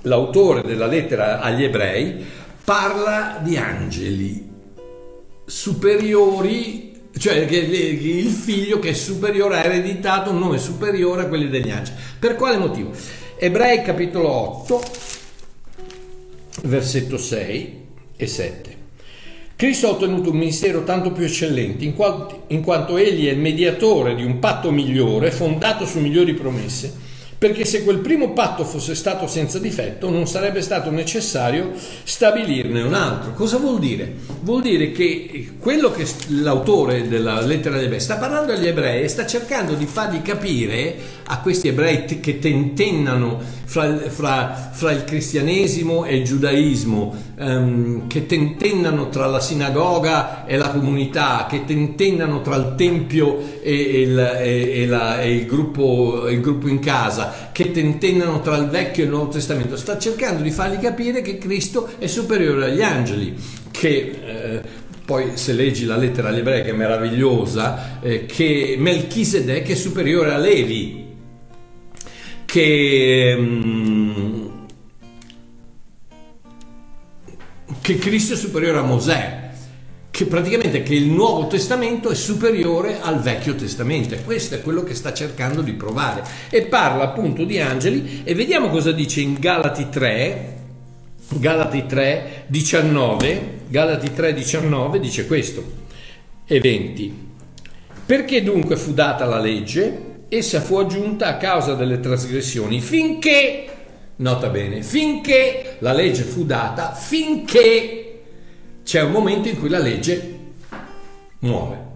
l'autore della lettera agli ebrei, parla di angeli superiori, cioè che il figlio che è superiore ha ereditato un nome superiore a quelli degli angeli. Per quale motivo? Ebrei capitolo 8, versetto 6 e 7. Cristo ha ottenuto un ministero tanto più eccellente in quanto, in quanto egli è il mediatore di un patto migliore fondato su migliori promesse perché se quel primo patto fosse stato senza difetto non sarebbe stato necessario stabilirne un altro. Cosa vuol dire? Vuol dire che quello che l'autore della lettera degli ebrei sta parlando agli ebrei e sta cercando di fargli capire a questi ebrei che tentennano fra, fra, fra il cristianesimo e il giudaismo, um, che tentennano tra la sinagoga e la comunità, che tentennano tra il tempio e, il, e, e, la, e il, gruppo, il gruppo in casa che tentennano tra il Vecchio e il Nuovo Testamento, sta cercando di fargli capire che Cristo è superiore agli angeli, che eh, poi se leggi la lettera agli ebrei che è meravigliosa, eh, che Melchisedec è superiore a Levi, che, mm, che Cristo è superiore a Mosè che praticamente che il Nuovo Testamento è superiore al Vecchio Testamento e questo è quello che sta cercando di provare. E parla appunto di angeli e vediamo cosa dice in Galati 3 Galati 3 19 Galati 3 19 dice questo e 20 perché dunque fu data la legge? Essa fu aggiunta a causa delle trasgressioni finché nota bene finché la legge fu data finché c'è un momento in cui la legge muore.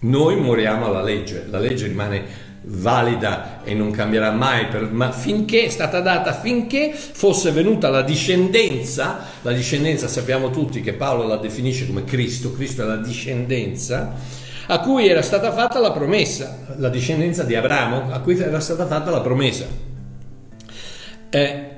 Noi moriamo alla legge, la legge rimane valida e non cambierà mai, per, ma finché è stata data, finché fosse venuta la discendenza, la discendenza sappiamo tutti che Paolo la definisce come Cristo, Cristo è la discendenza, a cui era stata fatta la promessa, la discendenza di Abramo, a cui era stata fatta la promessa. Eh,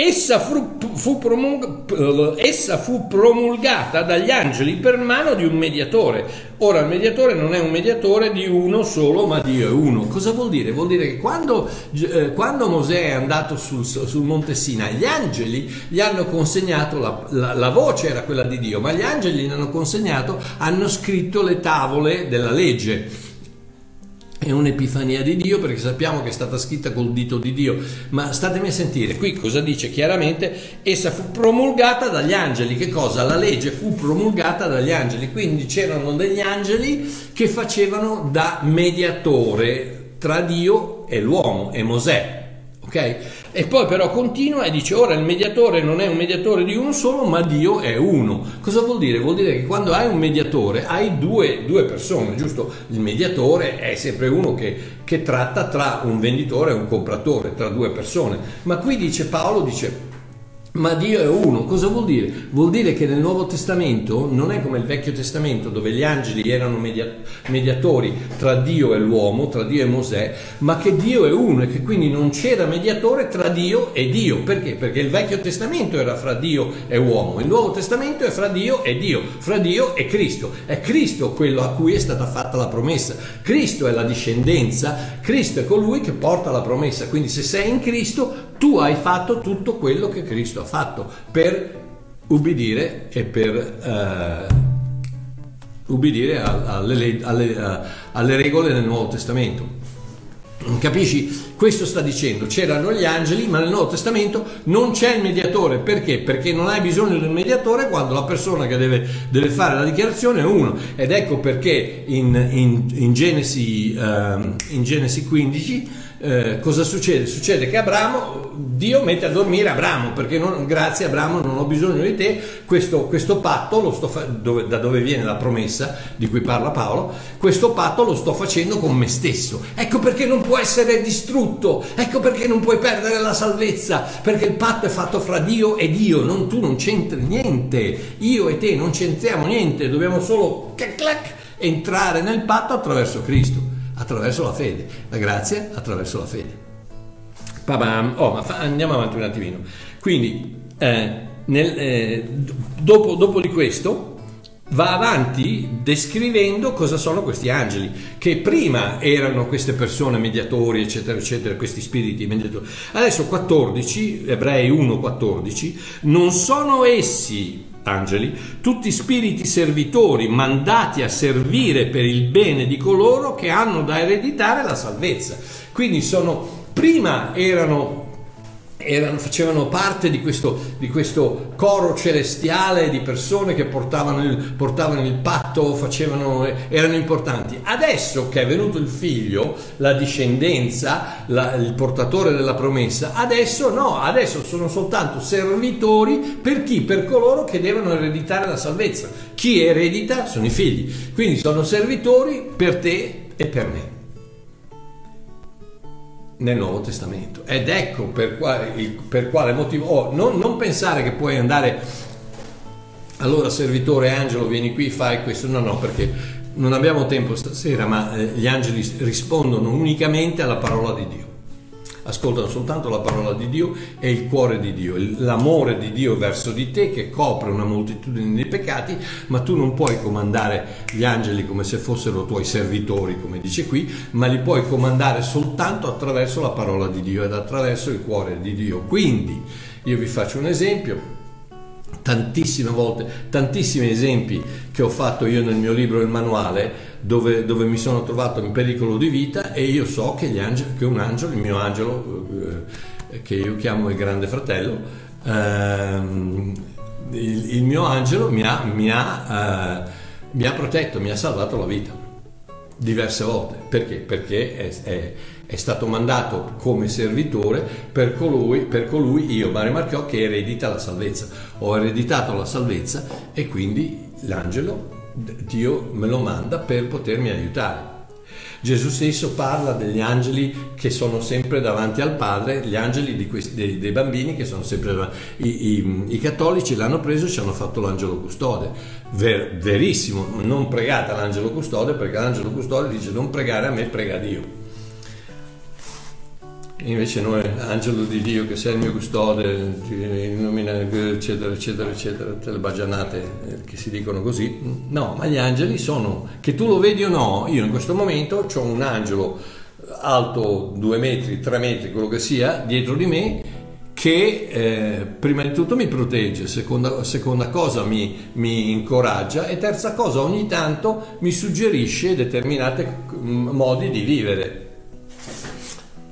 Essa fu, fu promulg- essa fu, promulgata dagli angeli per mano di un mediatore. Ora, il mediatore non è un mediatore di uno solo, ma di uno. Cosa vuol dire? Vuol dire che quando, eh, quando Mosè è andato sul, sul, Monte Sina, gli angeli gli hanno consegnato, la, la, la voce era quella di Dio, ma gli angeli gli hanno consegnato, hanno scritto le tavole della legge è un'epifania di Dio perché sappiamo che è stata scritta col dito di Dio, ma statemi a sentire, qui cosa dice chiaramente, essa fu promulgata dagli angeli, che cosa? La legge fu promulgata dagli angeli, quindi c'erano degli angeli che facevano da mediatore tra Dio e l'uomo e Mosè. Ok? E poi però continua e dice ora il mediatore non è un mediatore di uno solo, ma Dio è uno. Cosa vuol dire? Vuol dire che quando hai un mediatore hai due, due persone, giusto? Il mediatore è sempre uno che, che, tratta tra un venditore e un compratore, tra due persone. Ma qui dice Paolo, dice Ma Dio è uno, cosa vuol dire? Vuol dire che nel Nuovo Testamento non è come il Vecchio Testamento dove gli angeli erano media- mediatori tra Dio e l'uomo, tra Dio e Mosè, ma che Dio è uno e che quindi non c'era mediatore tra Dio e Dio. Perché? Perché il Vecchio Testamento era fra Dio e uomo, il Nuovo Testamento è fra Dio e Dio, fra Dio e Cristo. È Cristo quello a cui è stata fatta la promessa. Cristo è la discendenza, Cristo è colui che porta la promessa. Quindi se sei in Cristo tu hai fatto tutto quello che Cristo ha fatto per ubbidire e per eh, ubbidire alle, alle, eh, alle regole del Nuovo Testamento. Capisci? Questo sta dicendo, c'erano gli angeli, ma nel Nuovo Testamento non c'è il mediatore. Perché? Perché non hai bisogno del mediatore quando la persona che deve, deve fare la dichiarazione è uno. Ed ecco perché in, in, in, Genesi, uh, in Genesi 15 eh, cosa succede? Succede che Abramo, Dio mette a dormire Abramo, perché non, grazie Abramo non ho bisogno di te, questo, questo patto, fa, dove, da dove viene la promessa di cui parla Paolo, questo patto lo sto facendo con me stesso. Ecco perché non può essere distrutto, ecco perché non puoi perdere la salvezza, perché il patto è fatto fra Dio e Dio, non, tu non c'entri niente, io e te non c'entriamo niente, dobbiamo solo clac, clac, entrare nel patto attraverso Cristo attraverso la fede, la grazia attraverso la fede. Pabam. Oh, ma fa, andiamo avanti un attimino. Quindi, eh, nel, eh, dopo, dopo di questo, va avanti descrivendo cosa sono questi angeli, che prima erano queste persone mediatori, eccetera, eccetera, questi spiriti mediatori. Adesso 14, Ebrei 1, 14, non sono essi angeli, tutti spiriti servitori mandati a servire per il bene di coloro che hanno da ereditare la salvezza. Quindi sono, prima erano erano, facevano parte di questo, di questo, coro celestiale di persone che portavano il, portavano il patto, facevano, erano importanti. Adesso che è venuto il figlio, la discendenza, la, il portatore della promessa, adesso no, adesso sono soltanto servitori per chi? Per coloro che devono ereditare la salvezza. Chi eredita sono i figli, quindi sono servitori per te e per me nel Nuovo Testamento. Ed ecco per quale, per quale motivo, oh, non, non, pensare che puoi andare, allora servitore angelo vieni qui, fai questo, no, no, perché non abbiamo tempo stasera, ma eh, gli angeli rispondono unicamente alla parola di Dio ascoltano soltanto la parola di Dio e il cuore di Dio, l'amore di Dio verso di te che copre una moltitudine di peccati, ma tu non puoi comandare gli angeli come se fossero tuoi servitori, come dice qui, ma li puoi comandare soltanto attraverso la parola di Dio ed attraverso il cuore di Dio. Quindi io vi faccio un esempio, tantissime volte, tantissimi esempi che ho fatto io nel mio libro Il manuale, dove, dove mi sono trovato in pericolo di vita e io so che, angeli, che un angelo, il mio angelo, eh, che io chiamo il grande fratello, ehm, il, il, mio angelo mi ha, mi, ha, eh, mi ha, protetto, mi ha salvato la vita diverse volte. Perché? Perché è, è è stato mandato come servitore per colui, per colui io, Mario Marchiò, che eredita la salvezza. Ho ereditato la salvezza e quindi l'angelo, Dio me lo manda per potermi aiutare. Gesù stesso parla degli angeli che sono sempre davanti al Padre, gli angeli questi, dei, dei, bambini che sono sempre davanti. I, i, I, cattolici l'hanno preso e ci hanno fatto l'angelo custode. Ver, verissimo, non pregate l'angelo custode perché l'angelo custode dice non pregare a me, prega Dio. Invece noi, angelo di Dio, che sei il mio custode, ti illumina, eccetera, eccetera, eccetera, tutte le bagianate eh, che si dicono così. No, ma gli angeli sono, che tu lo vedi o no, io in questo momento ho un angelo alto due metri, tre metri, quello che sia, dietro di me, che eh, prima di tutto mi protegge, seconda, seconda cosa mi, mi, incoraggia e terza cosa ogni tanto mi suggerisce determinati mm, modi di vivere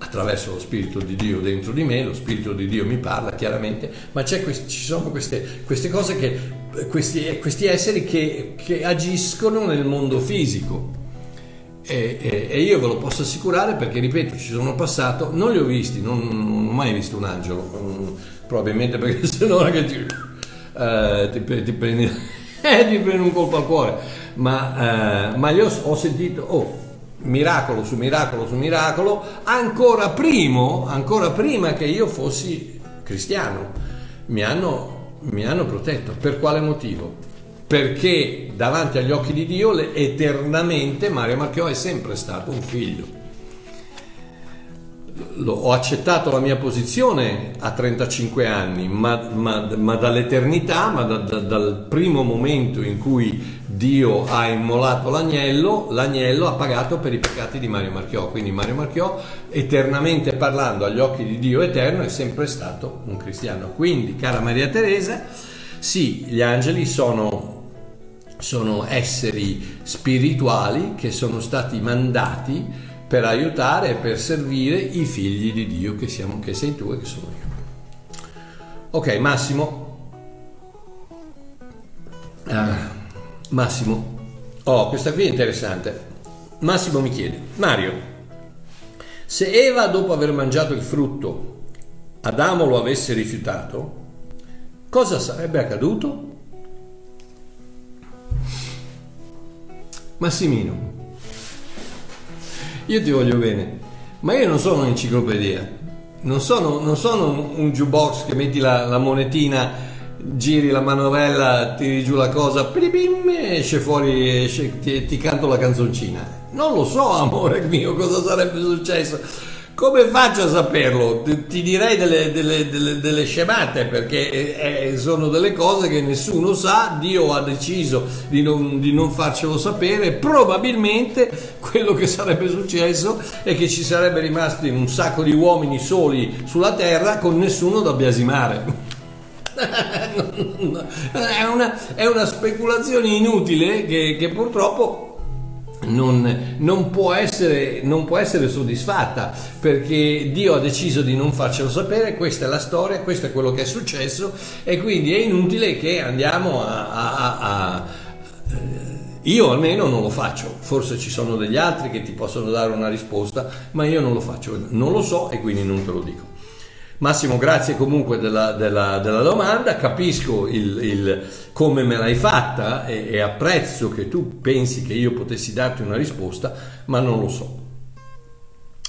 attraverso lo Spirito di Dio dentro di me, lo Spirito di Dio mi parla chiaramente, ma quest- ci sono queste, queste cose che, questi, questi esseri che, che, agiscono nel mondo fisico. E, e, e, io ve lo posso assicurare perché, ripeto, ci sono passato, non li ho visti, non, non ho mai visto un angelo, um, probabilmente perché se no che ti, uh, ti, ti, prendi, eh, ti prendi un colpo al cuore, ma, uh, ma io ho sentito, oh, miracolo su miracolo su miracolo, ancora, primo, ancora prima che io fossi cristiano. mi hanno, mi hanno protetto. Per quale motivo? Perché davanti agli occhi di Dio eternamente Mario Marchiò è sempre stato un figlio ho accettato la mia posizione a 35 anni, ma, ma, ma dall'eternità, ma da, da, dal primo momento in cui Dio ha immolato l'agnello, l'agnello ha pagato per i peccati di Mario Marchiò. Quindi Mario Marchiò, eternamente parlando agli occhi di Dio eterno, è sempre stato un cristiano. Quindi, cara Maria Teresa, sì, gli angeli sono sono esseri spirituali che sono stati mandati per aiutare e per servire i figli di Dio che, siamo, che sei tu e che sono io. Ok, Massimo. Ah, Massimo. Oh, questa qui è interessante. Massimo mi chiede, Mario, se Eva dopo aver mangiato il frutto Adamo lo avesse rifiutato, cosa sarebbe accaduto? Massimino, io ti voglio bene, ma io non sono un'enciclopedia, non sono, non sono un jukebox che metti la, la, monetina, giri la manovella, tiri giù la cosa, pim, esce fuori, esce, ti, ti canto la canzoncina. Non lo so, amore mio, cosa sarebbe successo come faccio a saperlo? Ti direi delle, delle, delle, delle scemate perché eh, sono delle cose che nessuno sa, Dio ha deciso di non, di non farcelo sapere, probabilmente quello che sarebbe successo è che ci sarebbe rimasti un sacco di uomini soli sulla terra con nessuno da biasimare. è, una, è una speculazione inutile che, che purtroppo non, non, può essere, non, può essere, soddisfatta perché Dio ha deciso di non farcelo sapere, questa è la storia, questo è quello che è successo e quindi è inutile che andiamo a, a, a, a eh, io almeno non lo faccio, forse ci sono degli altri che ti possono dare una risposta, ma io non lo faccio, non lo so e quindi non te lo dico. Massimo, grazie comunque della, della, della domanda, capisco il, il, come me l'hai fatta e, e apprezzo che tu pensi che io potessi darti una risposta, ma non lo so.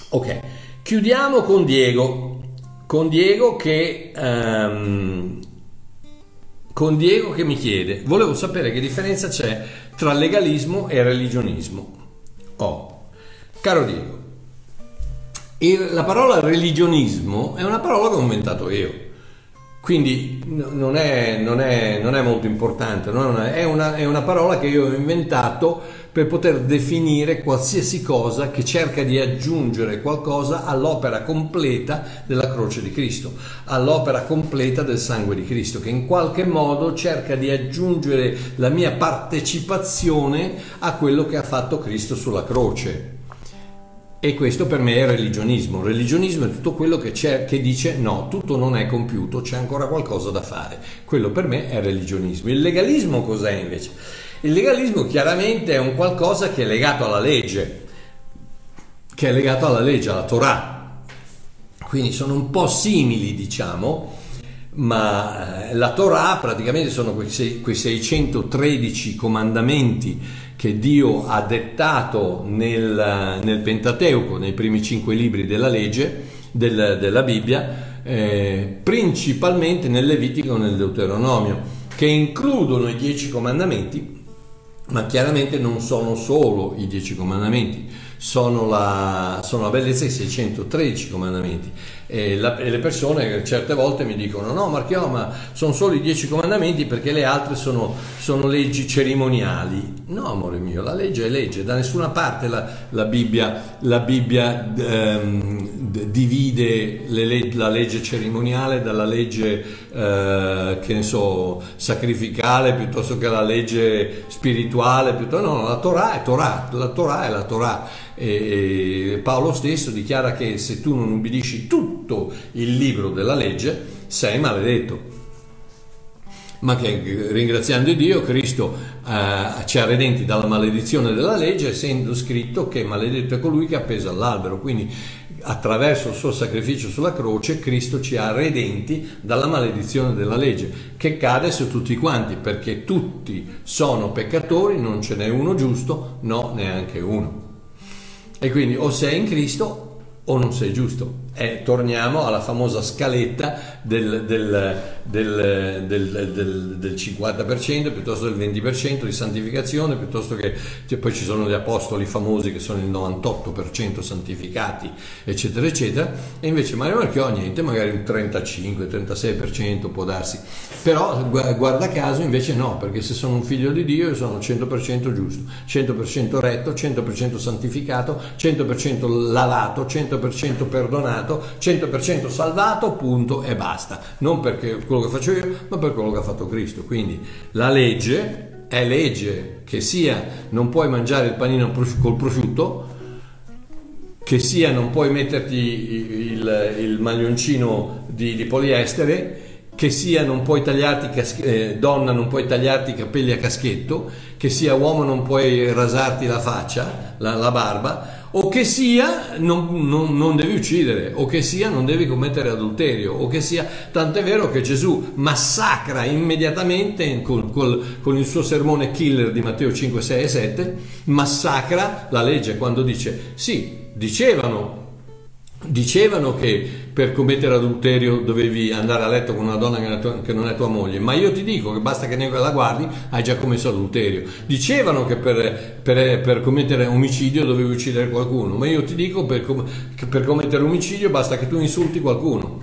Ok, chiudiamo con Diego, con Diego che, um, con Diego che mi chiede, volevo sapere che differenza c'è tra legalismo e religionismo. Oh, caro Diego, e la parola religionismo è una parola che ho inventato io, quindi non è, non è, non è molto importante, è una, è, una, è una parola che io ho inventato per poter definire qualsiasi cosa che cerca di aggiungere qualcosa all'opera completa della croce di Cristo, all'opera completa del sangue di Cristo, che in qualche modo cerca di aggiungere la mia partecipazione a quello che ha fatto Cristo sulla croce. E questo per me è religionismo. Religionismo è tutto quello che, che, dice no, tutto non è compiuto, c'è ancora qualcosa da fare. Quello per me è religionismo. Il legalismo cos'è invece? Il legalismo chiaramente è un qualcosa che è legato alla legge, che è legato alla legge, alla Torah. Quindi sono un po' simili, diciamo, ma eh, la Torah praticamente sono quei 613 comandamenti che Dio ha dettato nel, nel Pentateuco, nei primi cinque libri della legge, del, della Bibbia, eh, principalmente nel Levitico e nel Deuteronomio, che includono i dieci comandamenti, ma chiaramente non sono solo i dieci comandamenti, sono la, sono la bellezza dei 613 comandamenti e, la, e, le persone certe volte mi dicono no Marchiò ma sono solo i dieci comandamenti perché le altre sono, sono, leggi cerimoniali. No amore mio la legge è legge da nessuna parte la, la Bibbia, la Bibbia ehm, divide le, la legge cerimoniale dalla legge eh, che ne so sacrificale piuttosto che la legge spirituale piuttosto, no la Torah è Torah la Torah è la Torah. E Paolo stesso dichiara che se tu non ubbidisci tutto il libro della legge sei maledetto. Ma che ringraziando Dio Cristo eh, ci ha redenti dalla maledizione della legge essendo scritto che maledetto è colui che è appeso all'albero. Quindi attraverso il suo sacrificio sulla croce Cristo ci ha redenti dalla maledizione della legge che cade su tutti quanti perché tutti sono peccatori non ce n'è uno giusto no neanche uno. E quindi o sei in Cristo o non sei giusto. Eh, torniamo alla famosa scaletta del, del, del, del, 50% piuttosto del 20% di santificazione, piuttosto che cioè, poi ci sono gli apostoli famosi che sono il 98% santificati, eccetera, eccetera, e invece Mario Marchiò niente, magari un 35-36% può darsi, però guarda caso invece no, perché se sono un figlio di Dio io sono 100% giusto, 100% retto, 100% santificato, 100% lavato, 100% perdonato, 100% salvato, punto e basta. Non perché quello che faccio io, ma per quello che ha fatto Cristo. Quindi la legge è legge che sia non puoi mangiare il panino col prosciutto, che sia non puoi metterti il, il maglioncino di, di poliestere, che sia non puoi tagliarti cas- eh, donna non puoi tagliarti i capelli a caschetto, che sia uomo non puoi rasarti la faccia, la, la barba, o che sia non, non, non, devi uccidere, o che sia non devi commettere adulterio, o che sia, tant'è vero che Gesù massacra immediatamente col, col, con il suo sermone killer di Matteo 5, 6 e 7, massacra la legge quando dice sì, dicevano Dicevano che per commettere adulterio dovevi andare a letto con una donna che, non è tua moglie, ma io ti dico che basta che ne la guardi, hai già commesso adulterio. Dicevano che per, per, per commettere omicidio dovevi uccidere qualcuno, ma io ti dico per, che per commettere omicidio basta che tu insulti qualcuno.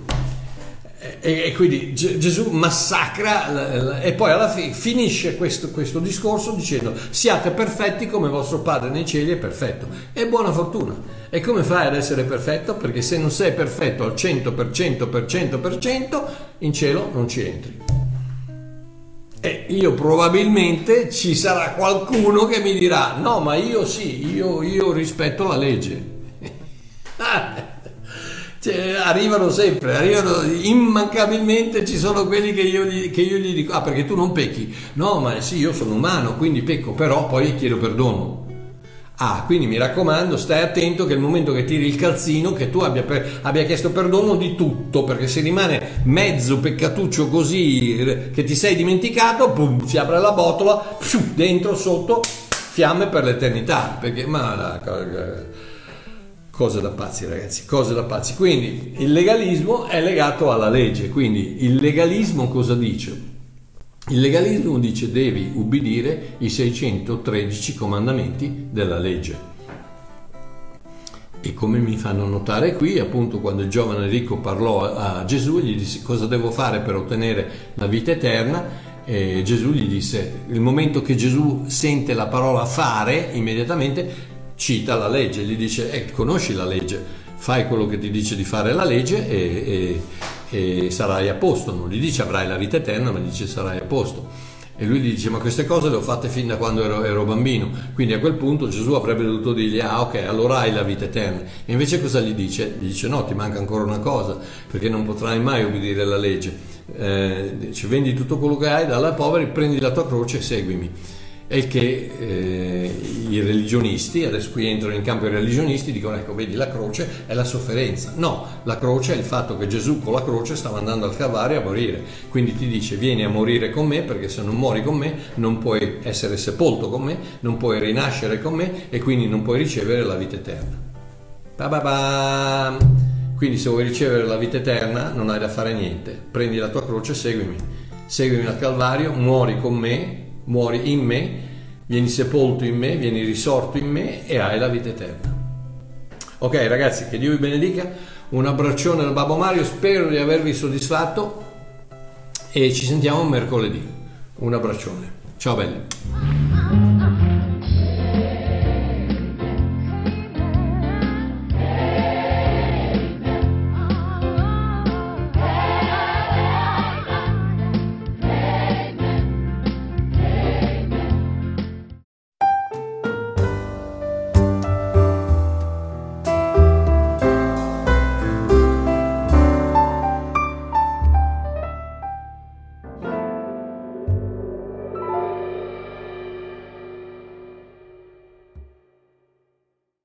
E, e quindi Gesù massacra e poi alla fine finisce questo, questo discorso dicendo siate perfetti come vostro Padre nei cieli è perfetto. E buona fortuna. E come fai ad essere perfetto? Perché se non sei perfetto al 100%, per 100%, in cielo non ci entri. E io probabilmente ci sarà qualcuno che mi dirà, no, ma io sì, io, io rispetto la legge. Cioè, arrivano sempre, arrivano immancabilmente, ci sono quelli che io, gli, che io gli dico, ah perché tu non pecchi? No, ma sì, io sono umano, quindi pecco, però poi chiedo perdono. Ah, quindi mi raccomando, stai attento che nel momento che tiri il calzino, che tu abbia, per, abbia, chiesto perdono di tutto, perché se rimane mezzo peccatuccio così eh, che ti sei dimenticato, pum, si apre la botola, dentro, sotto, fiamme per l'eternità. Perché, ma cose da pazzi ragazzi, cose da pazzi. Quindi il legalismo è legato alla legge, quindi il legalismo cosa dice? Il legalismo dice devi ubbidire i 613 comandamenti della legge. E come mi fanno notare qui, appunto quando il giovane ricco parlò a Gesù, gli disse cosa devo fare per ottenere la vita eterna, e Gesù gli disse, il momento che Gesù sente la parola fare, immediatamente cita la legge, gli dice, eh, conosci la legge, fai quello che ti dice di fare la legge e, e, e sarai a posto, non gli dice avrai la vita eterna, ma gli dice sarai a posto. E lui gli dice: Ma queste cose le ho fatte fin da quando ero, ero, bambino. Quindi a quel punto Gesù avrebbe dovuto dirgli: Ah, ok, allora hai la vita eterna. E invece cosa gli dice? Gli dice: No, ti manca ancora una cosa, perché non potrai mai obbedire alla legge. Eh, dice: Vendi tutto quello che hai, dalla poveri, prendi la tua croce e seguimi e che eh, i religionisti, adesso qui entrano in campo i religionisti, dicono ecco vedi la croce è la sofferenza. No, la croce è il fatto che Gesù con la croce stava andando al Calvario a morire, quindi ti dice vieni a morire con me perché se non muori con me non puoi essere sepolto con me, non puoi rinascere con me e quindi non puoi ricevere la vita eterna. Ba-ba-ba. Quindi se vuoi ricevere la vita eterna non hai da fare niente, prendi la tua croce e seguimi, seguimi al Calvario, muori con me muori in me, vieni sepolto in me, vieni risorto in me e hai la vita eterna. Ok ragazzi, che Dio vi benedica, un abbraccione dal Babbo Mario, spero di avervi soddisfatto e ci sentiamo mercoledì. Un abbraccione. Ciao belli.